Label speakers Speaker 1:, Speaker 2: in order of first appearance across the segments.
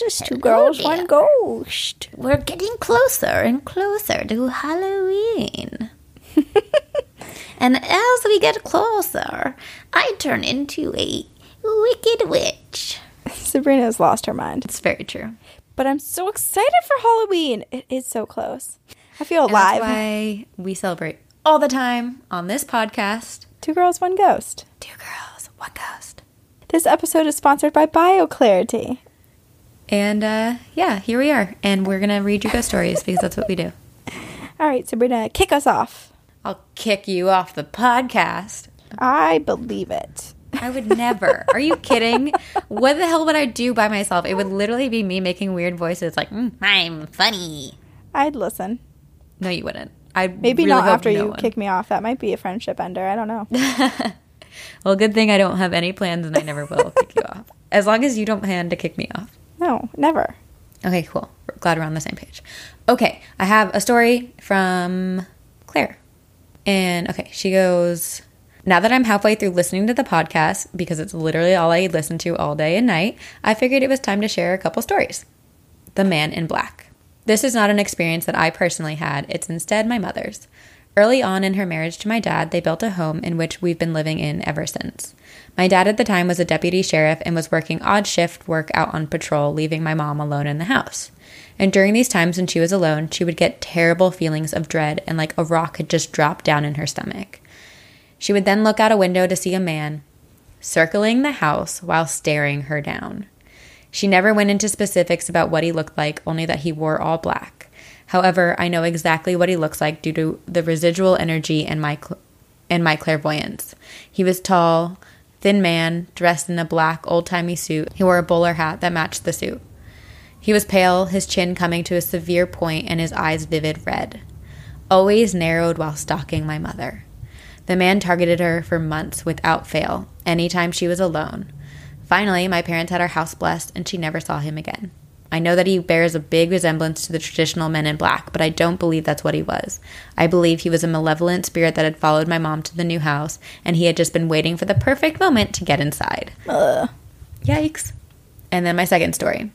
Speaker 1: This is two girls, one ghost.
Speaker 2: We're getting closer and closer to Halloween. and as we get closer, I turn into a wicked witch.
Speaker 1: Sabrina's lost her mind.
Speaker 2: It's very true.
Speaker 1: But I'm so excited for Halloween. It is so close. I feel alive.
Speaker 2: that's why we celebrate all the time on this podcast.
Speaker 1: Two girls, one ghost.
Speaker 2: Two girls, one ghost.
Speaker 1: This episode is sponsored by BioClarity.
Speaker 2: And uh, yeah, here we are. And we're going to read you ghost stories because that's what we do.
Speaker 1: All right, Sabrina, kick us off.
Speaker 2: I'll kick you off the podcast.
Speaker 1: I believe it.
Speaker 2: I would never. Are you kidding? What the hell would I do by myself? It would literally be me making weird voices like, mm, I'm funny.
Speaker 1: I'd listen.
Speaker 2: No, you wouldn't. I
Speaker 1: Maybe
Speaker 2: really
Speaker 1: not after
Speaker 2: no
Speaker 1: you
Speaker 2: one.
Speaker 1: kick me off. That might be a friendship ender. I don't know.
Speaker 2: Well, good thing I don't have any plans and I never will kick you off. As long as you don't plan to kick me off.
Speaker 1: No, never.
Speaker 2: Okay, cool. Glad we're on the same page. Okay, I have a story from Claire. And okay, she goes, Now that I'm halfway through listening to the podcast, because it's literally all I listen to all day and night, I figured it was time to share a couple stories. The Man in Black. This is not an experience that I personally had, it's instead my mother's. Early on in her marriage to my dad, they built a home in which we've been living in ever since. My dad at the time was a deputy sheriff and was working odd shift work out on patrol, leaving my mom alone in the house. And during these times when she was alone, she would get terrible feelings of dread and like a rock had just dropped down in her stomach. She would then look out a window to see a man circling the house while staring her down. She never went into specifics about what he looked like, only that he wore all black. However, I know exactly what he looks like due to the residual energy and my cl- and my clairvoyance. He was tall, thin man, dressed in a black old-timey suit. He wore a bowler hat that matched the suit. He was pale, his chin coming to a severe point and his eyes vivid red. Always narrowed while stalking my mother. The man targeted her for months without fail, anytime she was alone. Finally, my parents had our house blessed, and she never saw him again. I know that he bears a big resemblance to the traditional men in black, but I don't believe that's what he was. I believe he was a malevolent spirit that had followed my mom to the new house, and he had just been waiting for the perfect moment to get inside.
Speaker 1: Ugh.
Speaker 2: Yikes. And then my second story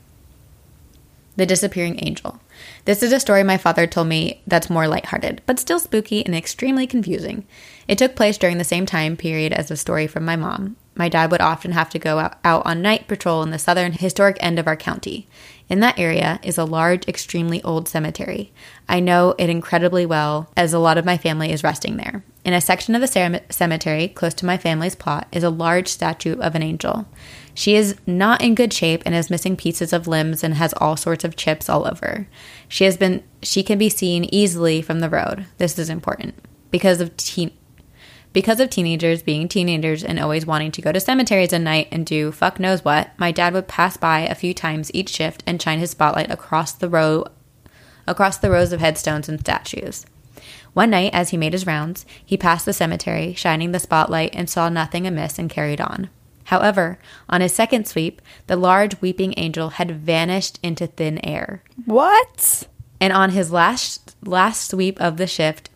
Speaker 2: The Disappearing Angel. This is a story my father told me that's more lighthearted, but still spooky and extremely confusing. It took place during the same time period as the story from my mom. My dad would often have to go out, out on night patrol in the southern historic end of our county. In that area is a large, extremely old cemetery. I know it incredibly well, as a lot of my family is resting there. In a section of the cemetery close to my family's plot is a large statue of an angel. She is not in good shape and is missing pieces of limbs and has all sorts of chips all over. She has been she can be seen easily from the road. This is important because of teen because of teenagers being teenagers and always wanting to go to cemeteries at night and do fuck knows what, my dad would pass by a few times each shift and shine his spotlight across the row across the rows of headstones and statues. One night, as he made his rounds, he passed the cemetery, shining the spotlight, and saw nothing amiss and carried on. However, on his second sweep, the large weeping angel had vanished into thin air.
Speaker 1: What?
Speaker 2: And on his last last sweep of the shift,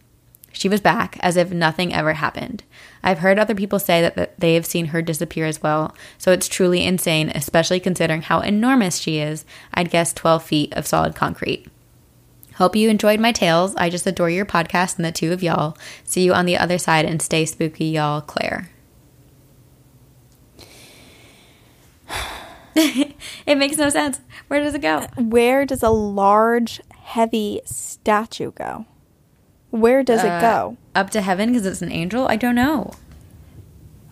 Speaker 2: she was back as if nothing ever happened. I've heard other people say that, they have seen her disappear as well, so it's truly insane, especially considering how enormous she is. I'd guess 12 feet of solid concrete. Hope you enjoyed my tales. I just adore your podcast and the two of y'all. See you on the other side and stay spooky, y'all. Claire. it makes no sense. Where does it go?
Speaker 1: Where does a large, heavy statue go? Where does it
Speaker 2: Uh,
Speaker 1: go?
Speaker 2: Up to heaven because it's an angel? I don't know.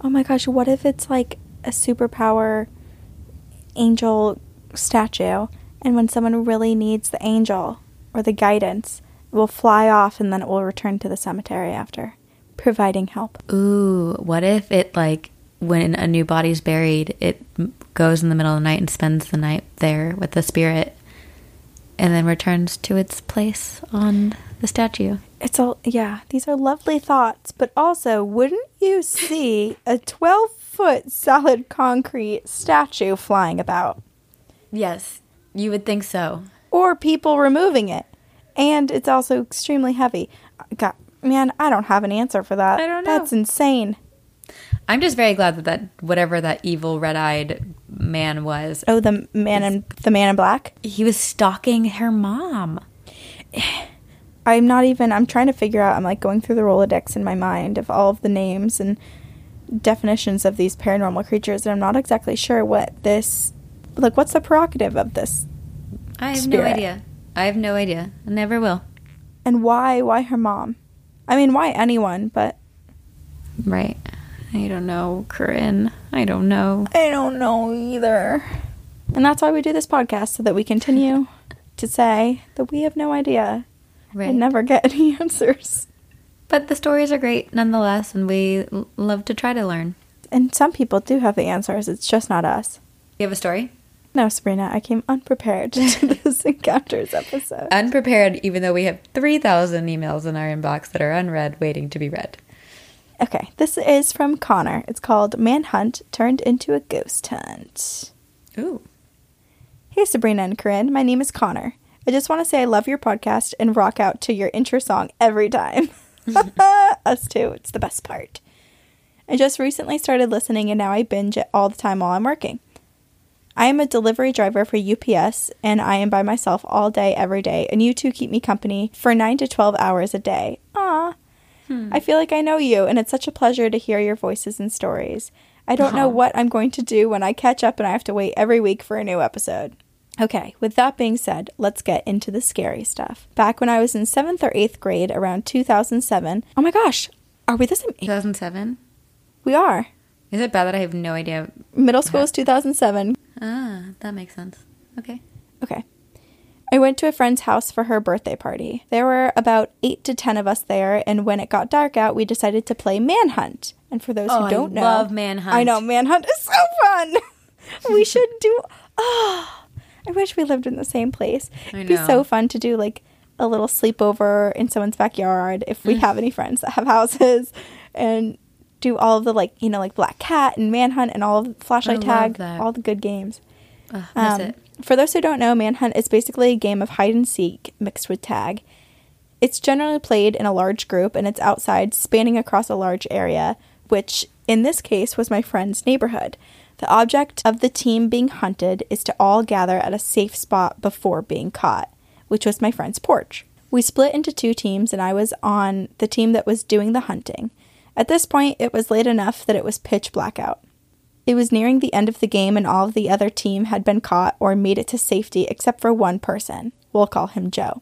Speaker 1: Oh my gosh, what if it's like a superpower angel statue and when someone really needs the angel or the guidance, it will fly off and then it will return to the cemetery after, providing help.
Speaker 2: Ooh, what if it like when a new body's buried, it goes in the middle of the night and spends the night there with the spirit and then returns to its place on the statue?
Speaker 1: It's all, yeah, these are lovely thoughts, but also, wouldn't you see a 12 foot solid concrete statue flying about?
Speaker 2: Yes, you would think so.
Speaker 1: Or people removing it. And it's also extremely heavy. God, man, I don't have an answer for that.
Speaker 2: I don't know.
Speaker 1: That's insane.
Speaker 2: I'm just very glad that, that whatever that evil red-eyed man was,
Speaker 1: Oh, the man in the man in black.
Speaker 2: he was stalking her mom.
Speaker 1: I'm not even. I'm trying to figure out. I'm like going through the Rolodex in my mind of all of the names and definitions of these paranormal creatures, and I'm not exactly sure what this. Like, what's the prerogative of this,
Speaker 2: I have
Speaker 1: Spirit.
Speaker 2: no idea. I have no idea. I never will.
Speaker 1: and why? Why her mom? I mean, why anyone? But
Speaker 2: Right. I don't know, Corinne. I don't know.
Speaker 1: I don't know either. And that's why we do this podcast so that we continue to say that we have no idea
Speaker 2: Right.
Speaker 1: and never get any answers.
Speaker 2: But the stories are great nonetheless, and we l- love to try to learn.
Speaker 1: And some people do have the answers. It's just not us.
Speaker 2: You have a story?
Speaker 1: No, Sabrina, I came unprepared to this encounters episode.
Speaker 2: Unprepared, even though we have 3,000 emails in our inbox that are unread, waiting to be read.
Speaker 1: Okay, this is from Connor. It's called Manhunt Turned into a Ghost Hunt.
Speaker 2: Ooh.
Speaker 1: Hey, Sabrina and Corinne. My name is Connor. I just want to say I love your podcast and rock out to your intro song every time. Us too. It's the best part. I just recently started listening and now I binge it all the time while I'm working. I am a delivery driver for UPS and I am by myself all day, every day, and you two keep me company for 9 to 12 hours a day. Ah. I feel like I know you, and it's such a pleasure to hear your voices and stories. I don't know what I'm going to do when I catch up and I have to wait every week for a new episode. Okay, with that being said, let's get into the scary stuff. Back when I was in 7th or 8th grade around 2007, oh my gosh, are we the same?
Speaker 2: 2007?
Speaker 1: We are.
Speaker 2: Is it bad that I have no idea?
Speaker 1: Middle school is 2007.
Speaker 2: Ah, that makes sense. Okay.
Speaker 1: Okay. I went to a friend's house for her birthday party. There were about 8 to 10 of us there, and when it got dark out, we decided to play Manhunt. And for those
Speaker 2: Oh,
Speaker 1: who don't know, I
Speaker 2: love Manhunt.
Speaker 1: I know Manhunt is so fun. we should do Oh, I wish we lived in the same place. It'd be so fun to do like a little sleepover in someone's backyard if
Speaker 2: Mm.
Speaker 1: we have any friends that have houses and do all of the like, you know, like Black Cat and Manhunt and all of the flashlight tag,
Speaker 2: that.
Speaker 1: all the good games.
Speaker 2: Ugh, miss
Speaker 1: Um,
Speaker 2: it.
Speaker 1: For those who don't know, Manhunt is basically a game of hide and seek mixed with tag. It's generally played in a large group and it's outside, spanning across a large area, which in this case was my friend's neighborhood. The object of the team being hunted is to all gather at a safe spot before being caught, which was my friend's porch. We split into two teams and I was on the team that was doing the hunting. At this point, it was late enough that it was pitch black out. It was nearing the end of the game, and all of the other team had been caught or made it to safety except for one person. We'll call him Joe.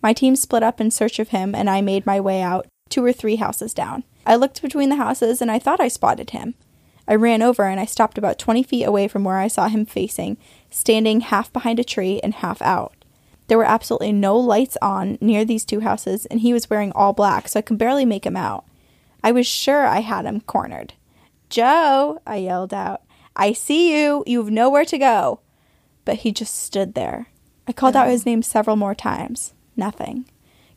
Speaker 1: My team split up in search of him, and I made my way out two or three houses down. I looked between the houses, and I thought I spotted him. I ran over, and I stopped about 20 feet away from where I saw him facing, standing half behind a tree and half out. There were absolutely no lights on near these two houses, and he was wearing all black, so I could barely make him out. I was sure I had him cornered. Joe, I yelled out, I see you. You've nowhere to go. But he just stood there. I called out his name several more times. Nothing.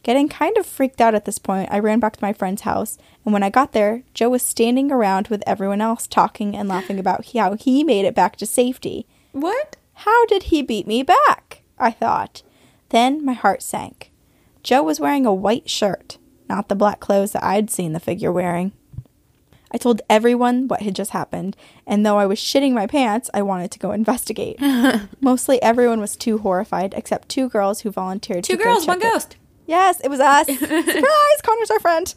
Speaker 1: Getting kind of freaked out at this point, I ran back to my friend's house, and when I got there, Joe was standing around with everyone else talking and laughing about how he made it back to safety.
Speaker 2: What?
Speaker 1: How did he beat me back? I thought. Then my heart sank. Joe was wearing a white shirt, not the black clothes that I'd seen the figure wearing. I told everyone what had just happened, and though I was shitting my pants, I wanted to go investigate. Mostly everyone was too horrified, except two girls who volunteered
Speaker 2: Two
Speaker 1: to go
Speaker 2: girls, one
Speaker 1: it. Yes, it was us. Surprise! Connor's our friend.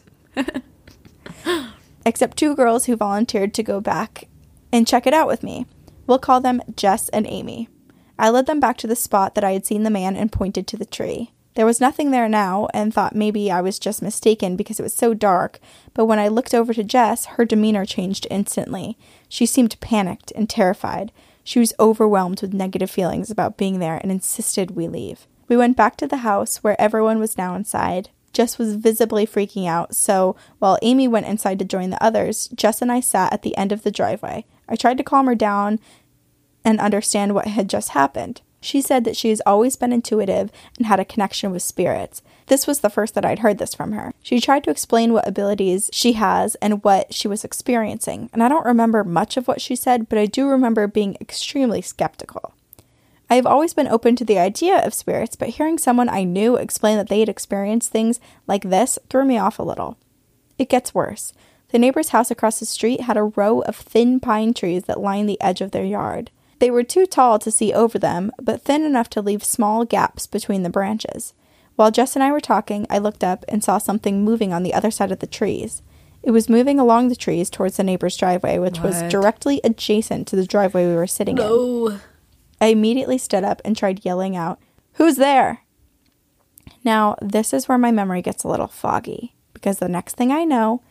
Speaker 1: Except two girls who volunteered to go back and check it out with me. We'll call them Jess and Amy. I led them back to the spot that I had seen the man and pointed to the tree. There was nothing there now, and thought maybe I was just mistaken because it was so dark, but when I looked over to Jess, her demeanor changed instantly. She seemed panicked and terrified. She was overwhelmed with negative feelings about being there and insisted we leave. We went back to the house where everyone was now inside. Jess was visibly freaking out, so while Amy went inside to join the others, Jess and I sat at the end of the driveway. I tried to calm her down and understand what had just happened. She said that she has always been intuitive and had a connection with spirits. This was the first that I'd heard this from her. She tried to explain what abilities she has and what she was experiencing, and I don't remember much of what she said, but I do remember being extremely skeptical. I have always been open to the idea of spirits, but hearing someone I knew explain that they had experienced things like this threw me off a little. It gets worse. The neighbor's house across the street had a row of thin pine trees that lined the edge of their yard. They were too tall to see over them, but thin enough to leave small gaps between the branches. While Jess and I were talking, I looked up and saw something moving on the other side of the trees. It was moving along the trees towards the neighbor's driveway, which was directly adjacent to the driveway we were sitting in. I immediately stood up and tried yelling out, Who's there? Now, this is where my memory gets a little foggy because the next thing I know,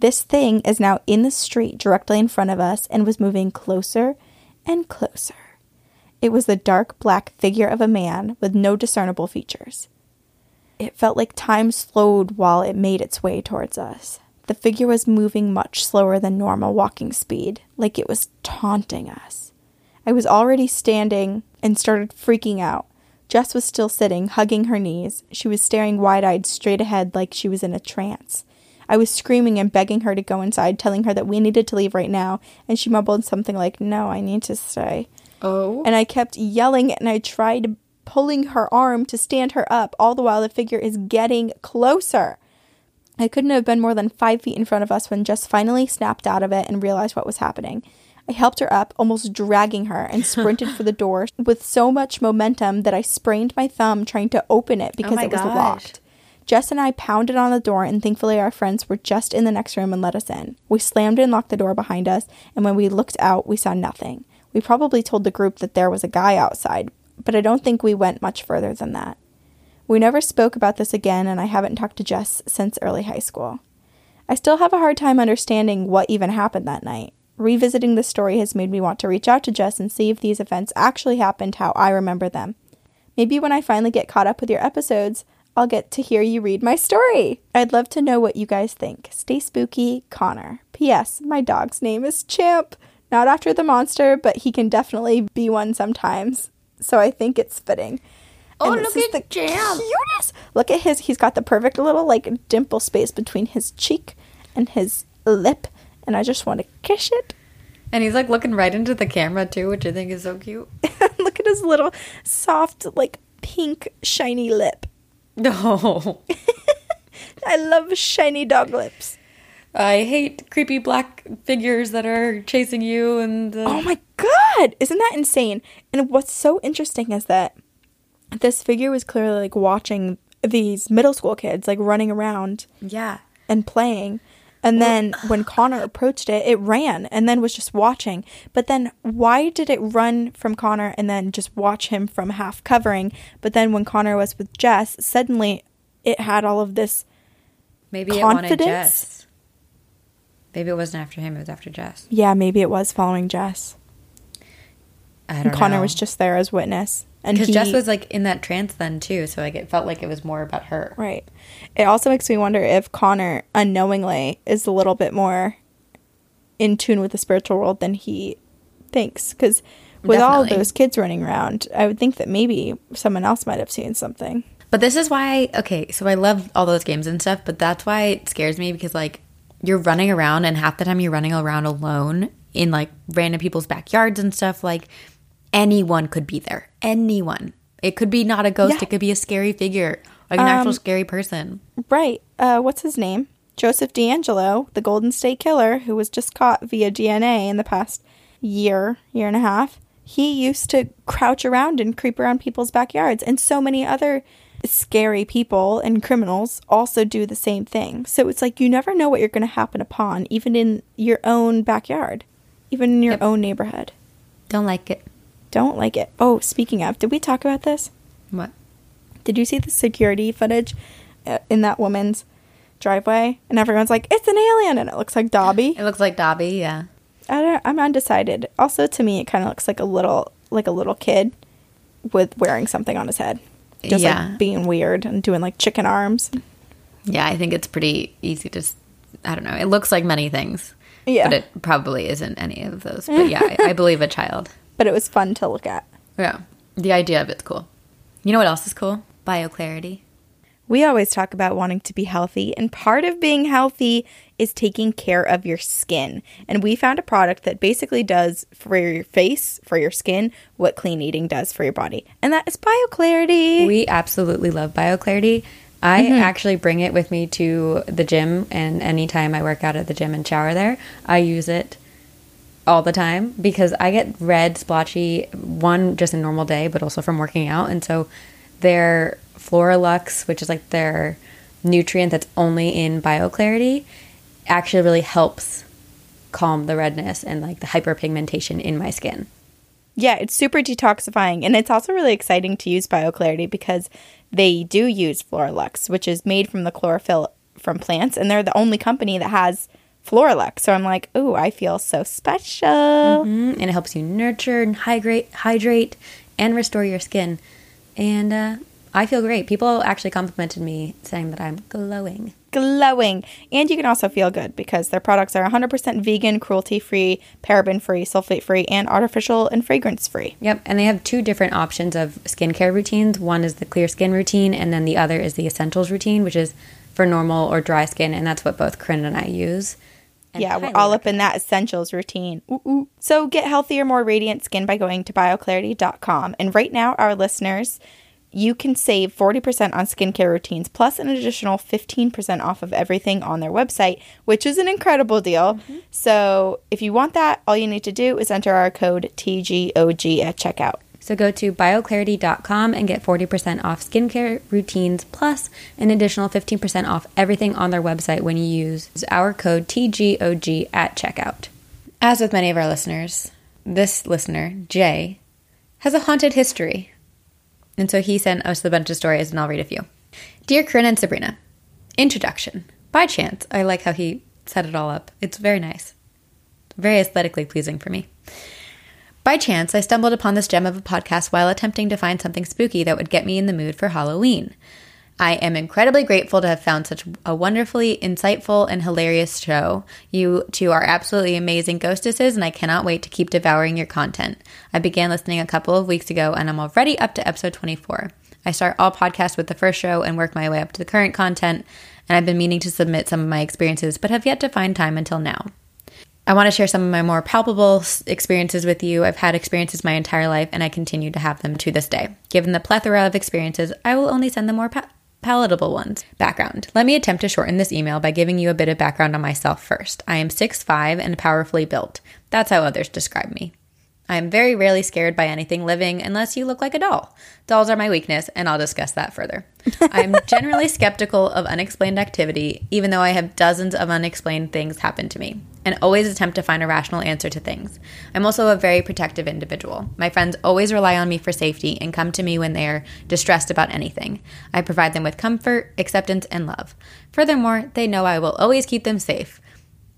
Speaker 1: this thing is now in the street directly in front of us and was moving closer and closer. It was the dark black figure of a man with no discernible features. It felt like time slowed while it made its way towards us. The figure was moving much slower than normal walking speed, like it was taunting us. I was already standing and started freaking out. Jess was still sitting, hugging her knees. She was staring wide eyed straight ahead like she was in a trance. I was screaming and begging her to go inside, telling her that we needed to leave right now, and she mumbled something like, No, I need to stay.
Speaker 2: Oh.
Speaker 1: And I kept yelling and I tried pulling her arm to stand her up, all the while the figure is getting closer. I couldn't have been more than five feet in front of us when Jess finally snapped out of it and realized what was happening. I helped her up, almost dragging her, and sprinted for the door with so much momentum that I sprained my thumb trying to open it because
Speaker 2: my
Speaker 1: it was
Speaker 2: gosh.
Speaker 1: locked. Jess and I pounded on the door, and thankfully, our friends were just in the next room and let us in. We slammed and locked the door behind us, and when we looked out, we saw nothing. We probably told the group that there was a guy outside, but I don't think we went much further than that. We never spoke about this again, and I haven't talked to Jess since early high school. I still have a hard time understanding what even happened that night. Revisiting the story has made me want to reach out to Jess and see if these events actually happened how I remember them. Maybe when I finally get caught up with your episodes, I'll get to hear you read my story. I'd love to know what you guys think. Stay spooky, Connor. P.S. My dog's name is Champ. Not after the monster, but he can definitely be one sometimes. So I think it's fitting.
Speaker 2: Oh,
Speaker 1: And
Speaker 2: look at Champ.
Speaker 1: Cutest. Look at his. He's got the perfect little like dimple space between his cheek and his lip, and I just want to kiss it.
Speaker 2: And he's like looking right into the camera too, which I think is so cute.
Speaker 1: Look at his little soft, like pink, shiny lip.
Speaker 2: No.
Speaker 1: I love shiny dog lips.
Speaker 2: I hate creepy black figures that are chasing you and
Speaker 1: Oh my god! Isn't that insane? And what's so interesting is that this figure was clearly like watching these middle school kids like running around
Speaker 2: Yeah.
Speaker 1: and playing. And then when Connor approached it, it ran and then was just watching. But then why did it run from Connor and then just watch him from half covering? But then when Connor was with Jess, suddenly it had all of this.
Speaker 2: Maybe it wanted
Speaker 1: Confidence?
Speaker 2: Jess. Maybe it wasn't after him, it was after Jess.
Speaker 1: Yeah, maybe it was following Jess.
Speaker 2: I
Speaker 1: And
Speaker 2: don't
Speaker 1: Connor
Speaker 2: know.
Speaker 1: was just there as witness. And
Speaker 2: because Jess was like in that trance then too, so like it felt like it was more about her.
Speaker 1: Right. It also makes me wonder if Connor unknowingly is a little bit more in tune with the spiritual world than he thinks. Because with all of those kids running around, I would think that maybe someone else might have seen something.
Speaker 2: But this is why okay, so I love all those games and stuff, but that's why it scares me because like you're running around and half the time you're running around alone in like random people's backyards and stuff like anyone could be there. Anyone. It could be not a ghost,
Speaker 1: Yeah.
Speaker 2: it could be a scary figure, like an actual
Speaker 1: Um,
Speaker 2: scary person.
Speaker 1: Right. Uh, what's his name? Joseph DeAngelo, the Golden State Killer, who was just caught via DNA in the past year, year and a half. He used to crouch around and creep around people's backyards, and so many other scary people and criminals also do the same thing. So it's like you never know what you're going to happen upon, even in your own backyard, even in your
Speaker 2: Yep.
Speaker 1: own neighborhood.
Speaker 2: Don't like it.
Speaker 1: Don't like it. Oh, speaking of, did we talk about this?
Speaker 2: What?
Speaker 1: Did you see the security footage uh, in that woman's driveway? And everyone's like, "It's an alien," and it looks like Dobby.
Speaker 2: It looks like Dobby, yeah.
Speaker 1: I don't. I'm undecided. Also, to me, it kind of looks like a little, like a little kid with wearing something on his head, just
Speaker 2: Yeah.
Speaker 1: like being weird and doing like chicken arms.
Speaker 2: Yeah, I think it's pretty easy to. I don't know. It looks like many things.
Speaker 1: Yeah.
Speaker 2: But it probably isn't any of those. But yeah, I, I believe a child.
Speaker 1: But it was fun to look at.
Speaker 2: Yeah. The idea of it's cool. You know what else is cool? BioClarity.
Speaker 1: We always talk about wanting to be healthy, and part of being healthy is taking care of your skin. And we found a product that basically does for your face, for your skin, what clean eating does for your body. And that is BioClarity.
Speaker 2: We absolutely love BioClarity. I mm-hmm. actually bring it with me to the gym, and anytime I work out at the gym and shower there, I use it all the time because I get red, splotchy, one just a normal day, but also from working out. And so their Floralux, which is like their nutrient that's only in BioClarity, actually really helps calm the redness and like the hyperpigmentation in my skin.
Speaker 1: Yeah, it's super detoxifying. And it's also really exciting to use BioClarity because they do use Floralux, which is made from the chlorophyll from plants. And they're the only company that has Floralux. So I'm like, ooh, I feel so special.
Speaker 2: Mm, and it helps you nurture and hydrate, hydrate and restore your skin. And uh, I feel great. People actually complimented me saying that I'm glowing.
Speaker 1: Glowing. And you can also feel good because their products are 100% vegan, cruelty free, paraben free, sulfate free, and artificial and fragrance free.
Speaker 2: Yep, and they have two different options of skincare routines. One is the clear skin routine, and then the other is the essentials routine, which is for normal or dry skin, and that's what both Corinne and I use. And
Speaker 1: yeah, we're all up in that essentials routine. Ooh, ooh. So get healthier, more radiant skin by going to bioclarity.com. And right now, our listeners, you can save 40% on skincare routines plus an additional 15% off of everything on their website, which is an incredible deal. Mm-hmm. So if you want that, all you need to do is enter our code TGOG at checkout.
Speaker 2: So go to bioclarity.com and get 40% off skincare routines plus an additional 15% off everything on their website when you use our code TGOG at checkout. As with many of our listeners, this listener, Jay, has a haunted history. And so he sent us a bunch of stories, and I'll read a few. Dear Corinne and Sabrina, Introduction. By chance, I like how he set it all up. It's very nice. Very aesthetically pleasing for me. By chance, I stumbled upon this gem of a podcast while attempting to find something spooky that would get me in the mood for Halloween. I am incredibly grateful to have found such a wonderfully insightful and hilarious show. You two are absolutely amazing ghostesses, and I cannot wait to keep devouring your content. I began listening a couple of weeks ago, and I'm already up to episode 24. I start all podcasts with the first show and work my way up to the current content, and I've been meaning to submit some of my experiences, but have yet to find time until now. I want to share some of my more palpable experiences with you. I've had experiences my entire life, and I continue to have them to this day. Given the plethora of experiences, I will only send the more pa- palatable ones. Background. Let me attempt to shorten this email by giving you a bit of background on myself first. I am 6'5 and powerfully built. That's how others describe me. I am very rarely scared by anything living unless you look like a doll. Dolls are my weakness, and I'll discuss that further. I am generally skeptical of unexplained activity, even though I have dozens of unexplained things happen to me, and always attempt to find a rational answer to things. I'm also a very protective individual. My friends always rely on me for safety and come to me when they are distressed about anything. I provide them with comfort, acceptance, and love. Furthermore, they know I will always keep them safe.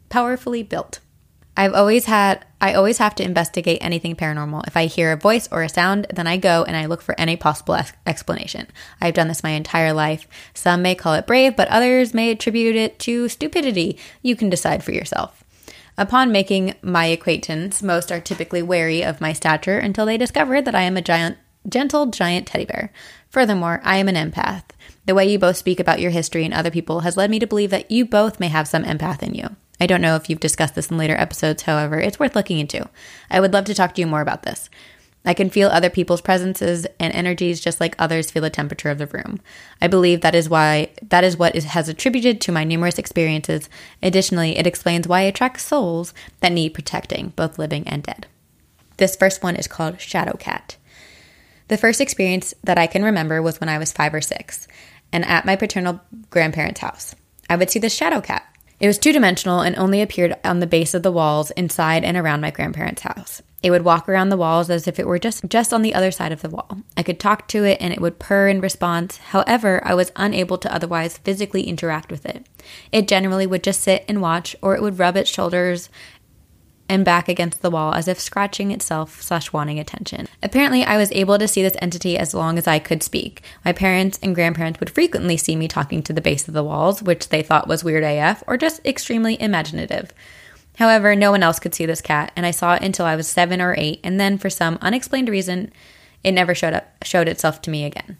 Speaker 2: Powerfully built. I've always had I always have to investigate anything paranormal. If I hear a voice or a sound, then I go and I look for any possible ex- explanation. I've done this my entire life. Some may call it brave, but others may attribute it to stupidity. You can decide for yourself. Upon making my acquaintance, most are typically wary of my stature until they discover that I am a giant gentle giant teddy bear. Furthermore, I am an empath. The way you both speak about your history and other people has led me to believe that you both may have some empath in you. I don't know if you've discussed this in later episodes, however, it's worth looking into. I would love to talk to you more about this. I can feel other people's presences and energies just like others feel the temperature of the room. I believe that is why that is what is, has attributed to my numerous experiences. Additionally, it explains why I attract souls that need protecting, both living and dead. This first one is called Shadow Cat. The first experience that I can remember was when I was five or six, and at my paternal grandparents' house. I would see the shadow cat. It was two dimensional and only appeared on the base of the walls inside and around my grandparents' house. It would walk around the walls as if it were just, just on the other side of the wall. I could talk to it and it would purr in response. However, I was unable to otherwise physically interact with it. It generally would just sit and watch, or it would rub its shoulders and back against the wall as if scratching itself slash wanting attention. Apparently, I was able to see this entity as long as I could speak. My parents and grandparents would frequently see me talking to the base of the walls, which they thought was weird AF or just extremely imaginative. However, no one else could see this cat, and I saw it until I was seven or eight, and then for some unexplained reason, it never showed up showed itself to me again.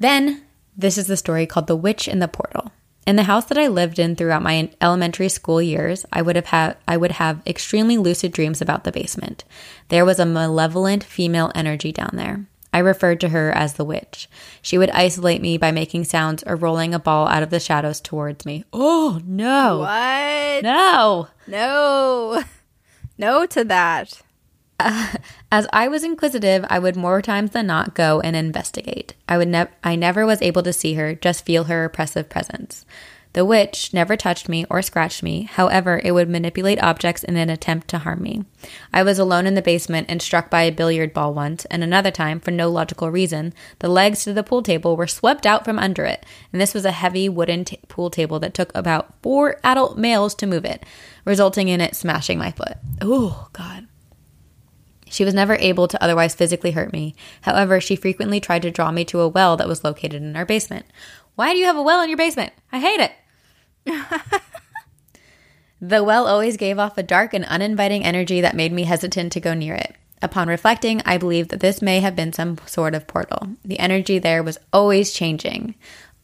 Speaker 2: Then, this is the story called The Witch in the Portal. In the house that I lived in throughout my elementary school years, I would have had I would have extremely lucid dreams about the basement. There was a malevolent female energy down there. I referred to her as the witch. She would isolate me by making sounds or rolling a ball out of the shadows towards me. Oh, no.
Speaker 1: What?
Speaker 2: No.
Speaker 1: No. No to that.
Speaker 2: As I was inquisitive, I would more times than not go and investigate. I would never I never was able to see her, just feel her oppressive presence. The witch never touched me or scratched me. However, it would manipulate objects in an attempt to harm me. I was alone in the basement and struck by a billiard ball once, and another time, for no logical reason, the legs to the pool table were swept out from under it, and this was a heavy wooden t- pool table that took about four adult males to move it, resulting in it smashing my foot. Oh, God. She was never able to otherwise physically hurt me. However, she frequently tried to draw me to a well that was located in our basement. Why do you have a well in your basement? I hate it. the well always gave off a dark and uninviting energy that made me hesitant to go near it. Upon reflecting, I believe that this may have been some sort of portal. The energy there was always changing.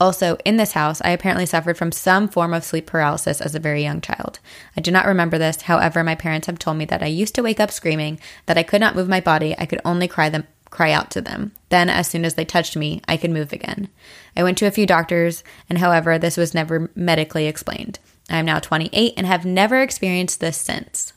Speaker 2: Also, in this house, I apparently suffered from some form of sleep paralysis as a very young child. I do not remember this. However, my parents have told me that I used to wake up screaming, that I could not move my body, I could only cry them cry out to them. Then as soon as they touched me, I could move again. I went to a few doctors, and however, this was never medically explained. I am now 28 and have never experienced this since.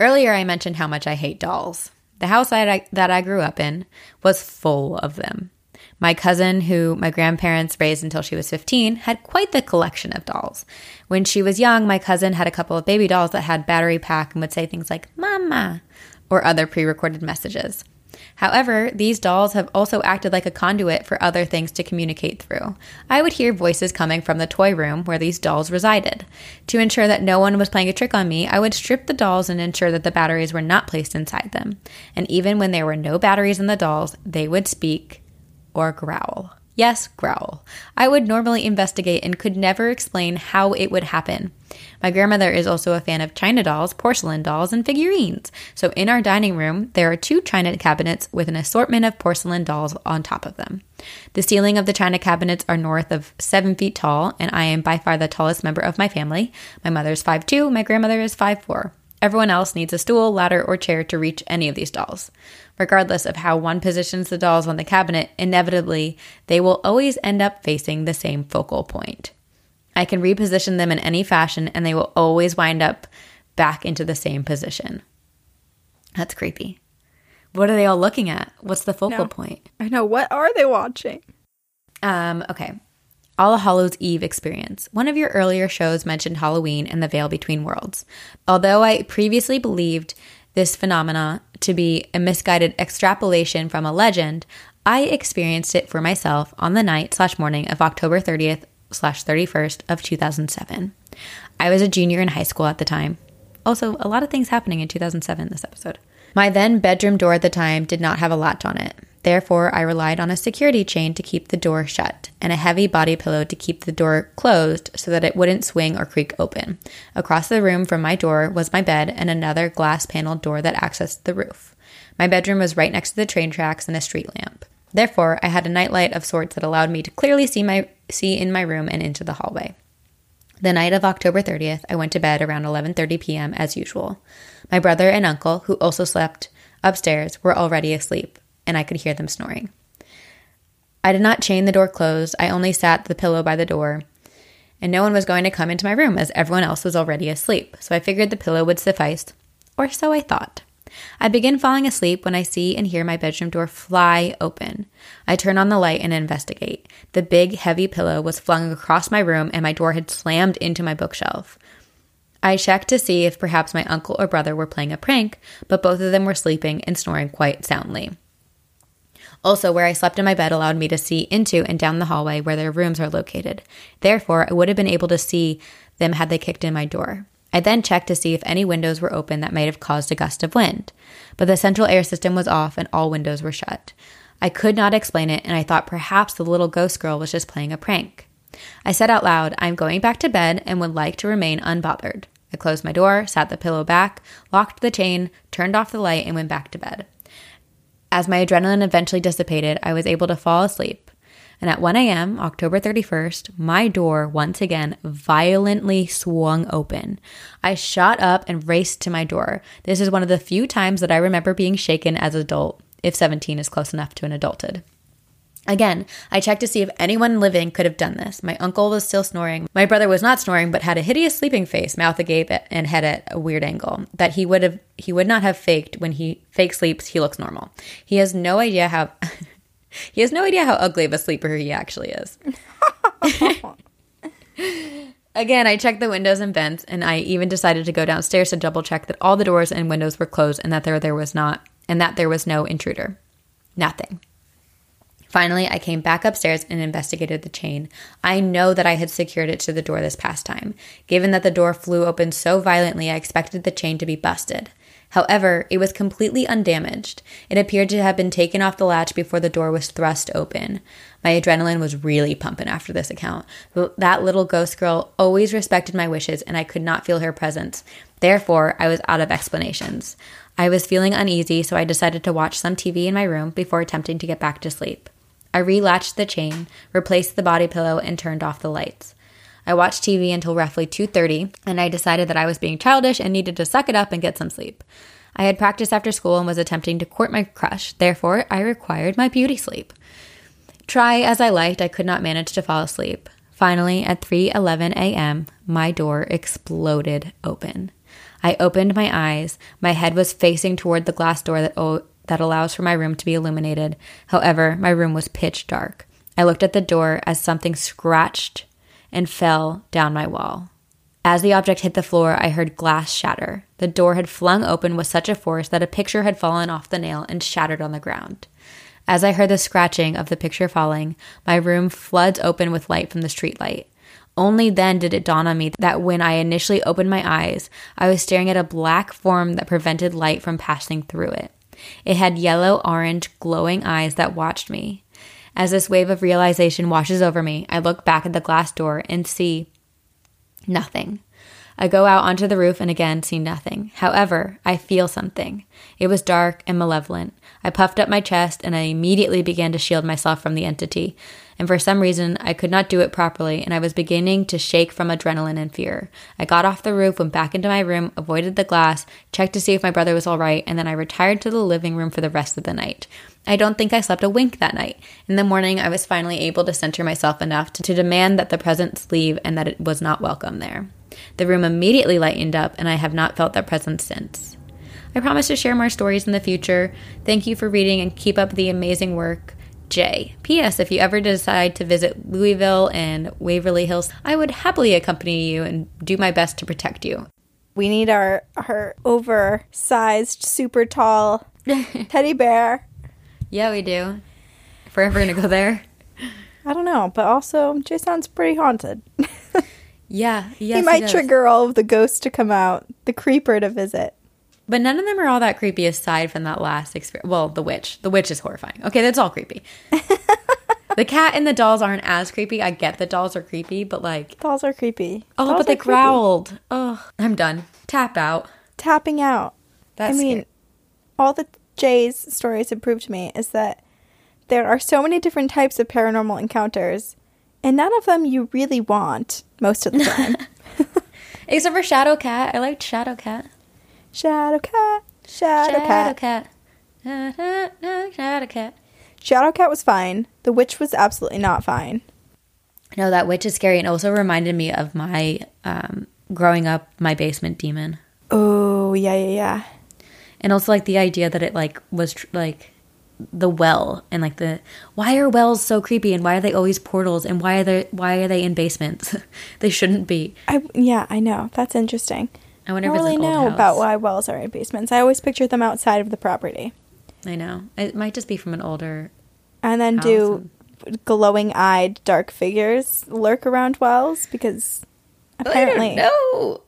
Speaker 2: Earlier, I mentioned how much I hate dolls. The house I, that I grew up in was full of them. My cousin, who my grandparents raised until she was 15, had quite the collection of dolls. When she was young, my cousin had a couple of baby dolls that had battery pack and would say things like, Mama, or other pre recorded messages. However, these dolls have also acted like a conduit for other things to communicate through. I would hear voices coming from the toy room where these dolls resided. To ensure that no one was playing a trick on me, I would strip the dolls and ensure that the batteries were not placed inside them. And even when there were no batteries in the dolls, they would speak or growl. Yes, growl. I would normally investigate and could never explain how it would happen. My grandmother is also a fan of china dolls, porcelain dolls, and figurines. So in our dining room, there are two china cabinets with an assortment of porcelain dolls on top of them. The ceiling of the china cabinets are north of seven feet tall, and I am by far the tallest member of my family. My mother is 5'2, my grandmother is 5'4. Everyone else needs a stool, ladder, or chair to reach any of these dolls. Regardless of how one positions the dolls on the cabinet, inevitably, they will always end up facing the same focal point. I can reposition them in any fashion and they will always wind up back into the same position. That's creepy. What are they all looking at? What's the focal
Speaker 1: No.
Speaker 2: point?
Speaker 1: I know. What are they watching?
Speaker 2: Um, okay. All Hallows Eve experience. One of your earlier shows mentioned Halloween and the veil between worlds. Although I previously believed this phenomena to be a misguided extrapolation from a legend, I experienced it for myself on the night slash morning of October 30th slash 31st of 2007. I was a junior in high school at the time. Also, a lot of things happening in 2007 this episode. My then bedroom door at the time did not have a latch on it. Therefore, I relied on a security chain to keep the door shut and a heavy body pillow to keep the door closed so that it wouldn't swing or creak open. Across the room from my door was my bed and another glass paneled door that accessed the roof. My bedroom was right next to the train tracks and a street lamp. Therefore, I had a nightlight of sorts that allowed me to clearly see my see in my room and into the hallway. The night of October 30th, I went to bed around 11:30 p.m. as usual. My brother and uncle, who also slept upstairs, were already asleep, and I could hear them snoring. I did not chain the door closed. I only sat the pillow by the door, and no one was going to come into my room as everyone else was already asleep. So I figured the pillow would suffice, or so I thought. I begin falling asleep when I see and hear my bedroom door fly open. I turn on the light and investigate. The big, heavy pillow was flung across my room and my door had slammed into my bookshelf. I checked to see if perhaps my uncle or brother were playing a prank, but both of them were sleeping and snoring quite soundly. Also, where I slept in my bed allowed me to see into and down the hallway where their rooms are located. Therefore, I would have been able to see them had they kicked in my door. I then checked to see if any windows were open that might have caused a gust of wind, but the central air system was off and all windows were shut. I could not explain it, and I thought perhaps the little ghost girl was just playing a prank. I said out loud, I'm going back to bed and would like to remain unbothered. I closed my door, sat the pillow back, locked the chain, turned off the light, and went back to bed. As my adrenaline eventually dissipated, I was able to fall asleep. And at 1 a.m., October 31st, my door once again violently swung open. I shot up and raced to my door. This is one of the few times that I remember being shaken as an adult, if 17 is close enough to an adulthood. Again, I checked to see if anyone living could have done this. My uncle was still snoring. My brother was not snoring, but had a hideous sleeping face, mouth agape, and head at a weird angle that he would have he would not have faked when he fake sleeps. He looks normal. He has no idea how he has no idea how ugly of a sleeper he actually is. Again, I checked the windows and vents, and I even decided to go downstairs to double check that all the doors and windows were closed and that there there was not and that there was no intruder. Nothing. Finally, I came back upstairs and investigated the chain. I know that I had secured it to the door this past time. Given that the door flew open so violently, I expected the chain to be busted. However, it was completely undamaged. It appeared to have been taken off the latch before the door was thrust open. My adrenaline was really pumping after this account. That little ghost girl always respected my wishes, and I could not feel her presence. Therefore, I was out of explanations. I was feeling uneasy, so I decided to watch some TV in my room before attempting to get back to sleep. I relatched the chain, replaced the body pillow, and turned off the lights. I watched TV until roughly 2:30, and I decided that I was being childish and needed to suck it up and get some sleep. I had practiced after school and was attempting to court my crush. Therefore, I required my beauty sleep. Try as I liked, I could not manage to fall asleep. Finally, at 3:11 a.m., my door exploded open. I opened my eyes. My head was facing toward the glass door that that allows for my room to be illuminated. However, my room was pitch dark. I looked at the door as something scratched and fell down my wall. As the object hit the floor, I heard glass shatter. The door had flung open with such a force that a picture had fallen off the nail and shattered on the ground. As I heard the scratching of the picture falling, my room floods open with light from the streetlight. Only then did it dawn on me that when I initially opened my eyes, I was staring at a black form that prevented light from passing through it. It had yellow orange, glowing eyes that watched me. As this wave of realization washes over me, I look back at the glass door and see nothing. I go out onto the roof and again see nothing. However, I feel something. It was dark and malevolent. I puffed up my chest and I immediately began to shield myself from the entity and for some reason I could not do it properly, and I was beginning to shake from adrenaline and fear. I got off the roof, went back into my room, avoided the glass, checked to see if my brother was all right, and then I retired to the living room for the rest of the night. I don't think I slept a wink that night. In the morning, I was finally able to center myself enough to, to demand that the presence leave and that it was not welcome there. The room immediately lightened up, and I have not felt that presence since. I promise to share more stories in the future. Thank you for reading and keep up the amazing work. J. P.S. If you ever decide to visit Louisville and Waverly Hills, I would happily accompany you and do my best to protect you.
Speaker 1: We need our our oversized, super tall teddy bear.
Speaker 2: Yeah, we do. If we're ever gonna go there.
Speaker 1: I don't know, but also Jay sounds pretty haunted.
Speaker 2: yeah, yes,
Speaker 1: he might he trigger all of the ghosts to come out, the creeper to visit.
Speaker 2: But none of them are all that creepy aside from that last experience. Well, the witch. The witch is horrifying. Okay, that's all creepy. the cat and the dolls aren't as creepy. I get the dolls are creepy, but like
Speaker 1: dolls are creepy.
Speaker 2: Oh,
Speaker 1: dolls
Speaker 2: but they growled. Oh, I'm done. Tap out.
Speaker 1: Tapping out. That's I mean, scary. all the Jay's stories have proved to me is that there are so many different types of paranormal encounters, and none of them you really want most of the time.
Speaker 2: Except for Shadow Cat. I liked Shadow Cat.
Speaker 1: Shadow cat, shadow, shadow cat.
Speaker 2: cat. Shadow cat.
Speaker 1: Shadow cat was fine. The witch was absolutely not fine.
Speaker 2: No, that witch is scary and also reminded me of my um, growing up, my basement demon.
Speaker 1: Oh, yeah, yeah, yeah.
Speaker 2: And also like the idea that it like was tr- like the well and like the why are wells so creepy and why are they always portals and why are they why are they in basements? they shouldn't be.
Speaker 1: I yeah, I know. That's interesting.
Speaker 2: I wonder
Speaker 1: I
Speaker 2: if
Speaker 1: really know
Speaker 2: house.
Speaker 1: about why wells are in basements. I always picture them outside of the property.
Speaker 2: I know. It might just be from an older.
Speaker 1: And then do and... glowing eyed dark figures lurk around wells because oh, apparently.
Speaker 2: No.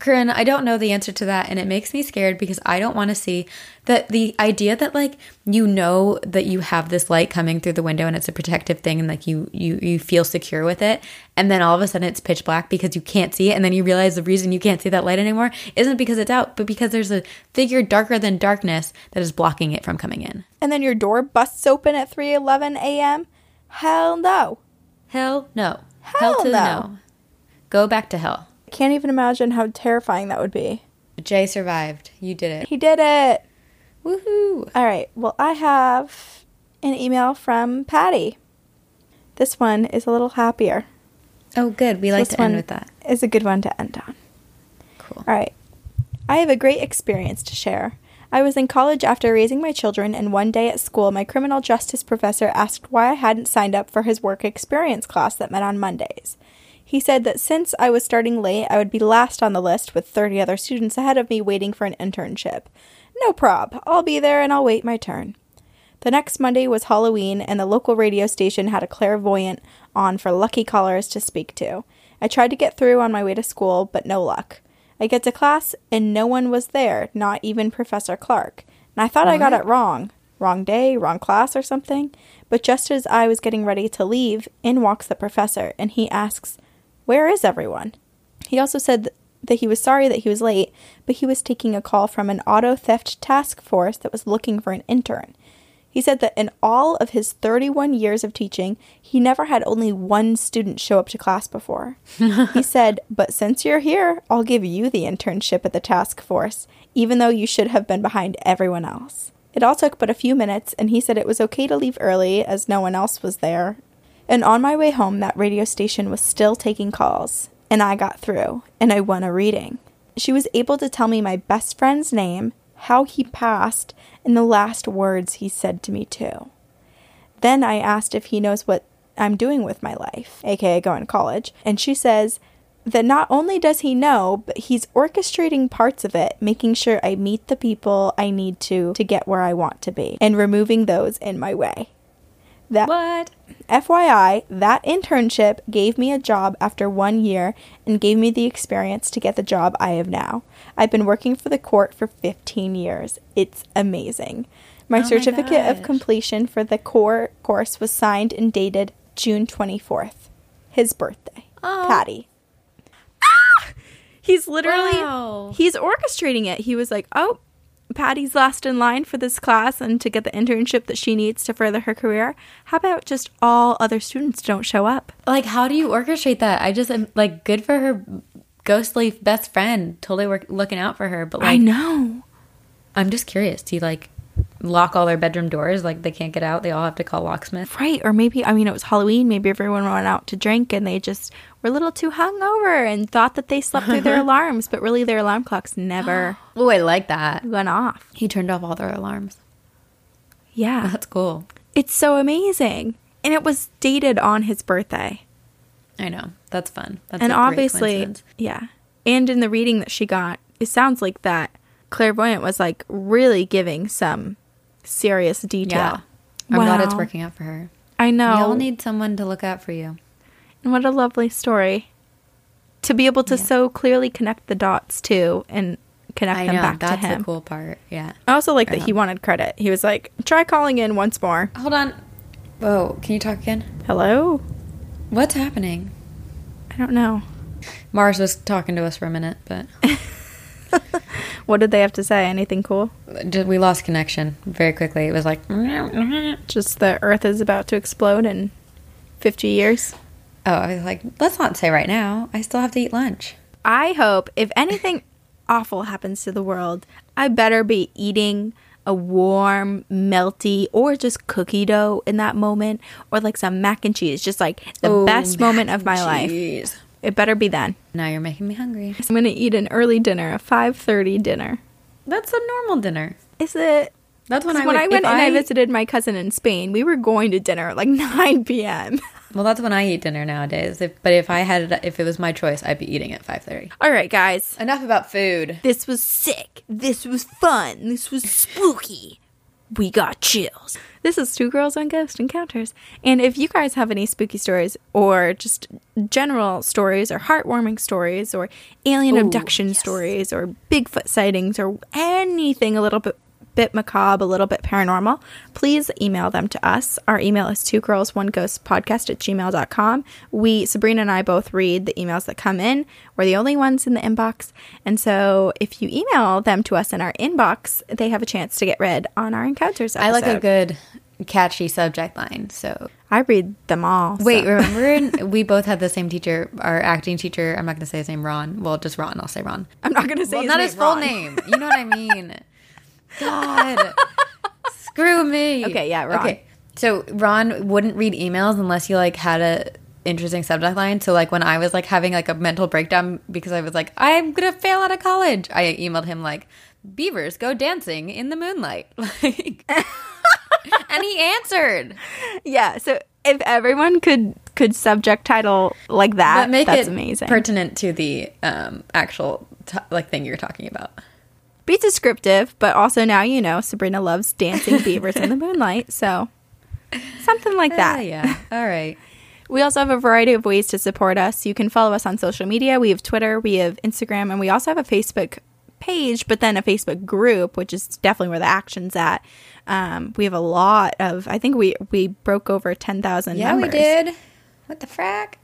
Speaker 2: Corinne, I don't know the answer to that, and it makes me scared because I don't want to see that the idea that like you know that you have this light coming through the window and it's a protective thing and like you you you feel secure with it, and then all of a sudden it's pitch black because you can't see it, and then you realize the reason you can't see that light anymore isn't because it's out, but because there's a figure darker than darkness that is blocking it from coming in.
Speaker 1: And then your door busts open at three eleven a.m. Hell no.
Speaker 2: Hell no.
Speaker 1: Hell
Speaker 2: to
Speaker 1: no.
Speaker 2: no. Go back to hell.
Speaker 1: I can't even imagine how terrifying that would be.
Speaker 2: Jay survived. You did it.
Speaker 1: He did it.
Speaker 2: Woohoo.
Speaker 1: All right. Well, I have an email from Patty. This one is a little happier.
Speaker 2: Oh, good. We like to end with that.
Speaker 1: Is a good one to end on.
Speaker 2: Cool.
Speaker 1: All right. I have a great experience to share. I was in college after raising my children, and one day at school, my criminal justice professor asked why I hadn't signed up for his work experience class that met on Mondays. He said that since I was starting late, I would be last on the list with 30 other students ahead of me waiting for an internship. No prob. I'll be there and I'll wait my turn. The next Monday was Halloween, and the local radio station had a clairvoyant on for lucky callers to speak to. I tried to get through on my way to school, but no luck. I get to class, and no one was there, not even Professor Clark. And I thought I got it wrong. Wrong day, wrong class, or something. But just as I was getting ready to leave, in walks the professor, and he asks, Where is everyone? He also said that he was sorry that he was late, but he was taking a call from an auto theft task force that was looking for an intern. He said that in all of his 31 years of teaching, he never had only one student show up to class before. he said, But since you're here, I'll give you the internship at the task force, even though you should have been behind everyone else. It all took but a few minutes, and he said it was okay to leave early as no one else was there. And on my way home, that radio station was still taking calls, and I got through, and I won a reading. She was able to tell me my best friend's name, how he passed, and the last words he said to me, too. Then I asked if he knows what I'm doing with my life, aka going to college, and she says that not only does he know, but he's orchestrating parts of it, making sure I meet the people I need to to get where I want to be, and removing those in my way. That
Speaker 2: What?
Speaker 1: FYI, that internship gave me a job after one year and gave me the experience to get the job I have now. I've been working for the court for 15 years. It's amazing. My
Speaker 2: Oh my
Speaker 1: certificate of completion for the core course was signed and dated June 24th. His birthday.
Speaker 2: Oh.
Speaker 1: Patty. Ah! He's literally
Speaker 2: Wow.
Speaker 1: he's orchestrating it. He was like, "Oh, Patty's last in line for this class and to get the internship that she needs to further her career. How about just all other students don't show up?
Speaker 2: Like, how do you orchestrate that? I just am like, good for her ghostly best friend. Totally work, looking out for her. But like, I
Speaker 1: know.
Speaker 2: I'm just curious. Do you like lock all their bedroom doors? Like, they can't get out. They all have to call locksmith.
Speaker 1: Right, or maybe I mean it was Halloween. Maybe everyone went out to drink and they just were a little too hungover and thought that they slept through their alarms, but really their alarm clocks never
Speaker 2: Oh, I like that.
Speaker 1: went off.
Speaker 2: He turned off all their alarms.
Speaker 1: Yeah,
Speaker 2: That's cool.
Speaker 1: it's so amazing, and it was dated on his birthday.
Speaker 2: I know. That's fun. That's
Speaker 1: and obviously, yeah. And in the reading that she got, it sounds like that clairvoyant was like really giving some serious detail.
Speaker 2: Yeah. I'm glad it's working out for her.
Speaker 1: I know.
Speaker 2: You all need someone to look out for you.
Speaker 1: and what a lovely story to be able to
Speaker 2: Yeah.
Speaker 1: so clearly connect the dots too and connect
Speaker 2: I
Speaker 1: them
Speaker 2: know.
Speaker 1: back to him.
Speaker 2: That's the cool part. Yeah.
Speaker 1: I also like that he wanted credit. He was like, "Try calling in once more."
Speaker 2: Hold on. Whoa. Can you talk again?
Speaker 1: Hello.
Speaker 2: What's happening?
Speaker 1: I don't know.
Speaker 2: Mars was talking to us for a minute, but
Speaker 1: What did they have to say? Anything cool?
Speaker 2: we lost connection very quickly. It was like,
Speaker 1: Just the Earth is about to explode in fifty years.
Speaker 2: Oh, I was like, let's not say right now. I still have to eat lunch.
Speaker 1: I hope if anything awful happens to the world, I better be eating a warm, melty, or just cookie dough in that moment, or like some mac and cheese, just like the
Speaker 2: Oh,
Speaker 1: best moment of my life. It better be then.
Speaker 2: Now you're making me hungry.
Speaker 1: I'm gonna eat an early dinner, a five thirty dinner.
Speaker 2: That's a normal dinner.
Speaker 1: Is it?
Speaker 2: That's when I
Speaker 1: when
Speaker 2: would-
Speaker 1: I went and I visited my cousin in Spain, we were going to dinner at like nine p.m.
Speaker 2: Well, that's when I eat dinner nowadays. If, but if I had, it, if it was my choice, I'd be eating at five thirty.
Speaker 1: All right, guys.
Speaker 2: Enough about food.
Speaker 1: This was sick. This was fun. This was spooky. We got chills. This is Two Girls One Ghost Encounters. And if you guys have any spooky stories or just general stories or heartwarming stories or alien
Speaker 2: Ooh,
Speaker 1: abduction
Speaker 2: yes.
Speaker 1: stories or Bigfoot sightings or anything a little bit bit macabre, a little bit paranormal, please email them to us. Our email is two girls, one ghost podcast at gmail.com. We, Sabrina and I both read the emails that come in. We're the only ones in the inbox. And so if you email them to us in our inbox, they have a chance to get read on our encounters episode.
Speaker 2: I like a good catchy subject line. So
Speaker 1: I read them all. so-
Speaker 2: wait, remember in- we both had the same teacher, our acting teacher. I'm not going to say his name, Ron. Well, just Ron. I'll say Ron.
Speaker 1: I'm not gonna say his name.
Speaker 2: Well,
Speaker 1: his
Speaker 2: not
Speaker 1: name
Speaker 2: his full
Speaker 1: wrong.
Speaker 2: name. You know what I mean? God, screw me.
Speaker 1: Okay, yeah, Ron.
Speaker 2: Okay, so Ron wouldn't read emails unless you like had a interesting subject line. So like when I was like having like a mental breakdown because I was like I'm gonna fail out of college, I emailed him like beavers go dancing in the moonlight, like, and he answered.
Speaker 1: Yeah. So if everyone could could subject title like that,
Speaker 2: But make
Speaker 1: that's
Speaker 2: it
Speaker 1: amazing.
Speaker 2: pertinent to the um, actual t- like thing you're talking about.
Speaker 1: Be descriptive, but also now you know Sabrina loves dancing beavers in the moonlight. So something like that.
Speaker 2: Ah, yeah. All right.
Speaker 1: We also have a variety of ways to support us. You can follow us on social media. We have Twitter, we have Instagram, and we also have a Facebook page, but then a Facebook group, which is definitely where the action's at. Um, we have a lot of. I think we we broke over ten thousand.
Speaker 2: Yeah, we did. What the frack?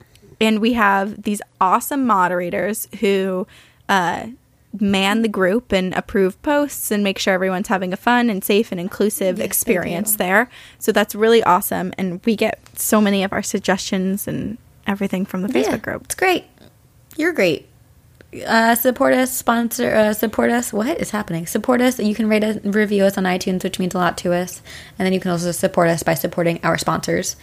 Speaker 1: and we have these awesome moderators who uh, man the group and approve posts and make sure everyone's having a fun and safe and inclusive experience there. So that's really awesome, and we get so many of our suggestions and everything from the Facebook
Speaker 2: Yeah,
Speaker 1: group.
Speaker 2: It's great. You're great. Uh, support us, sponsor, uh, support us. What is happening? Support us. You can rate us, review us on iTunes, which means a lot to us. And then you can also support us by supporting our sponsors,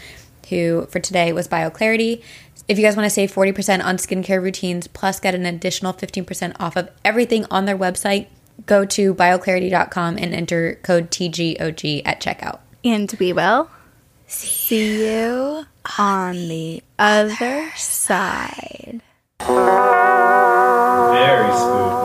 Speaker 2: who for today was BioClarity. If you guys want to save 40% on skincare routines, plus get an additional 15% off of everything on their website, go to bioclarity.com and enter code TGOG at checkout.
Speaker 1: And we will see you on the other side. Very spooky.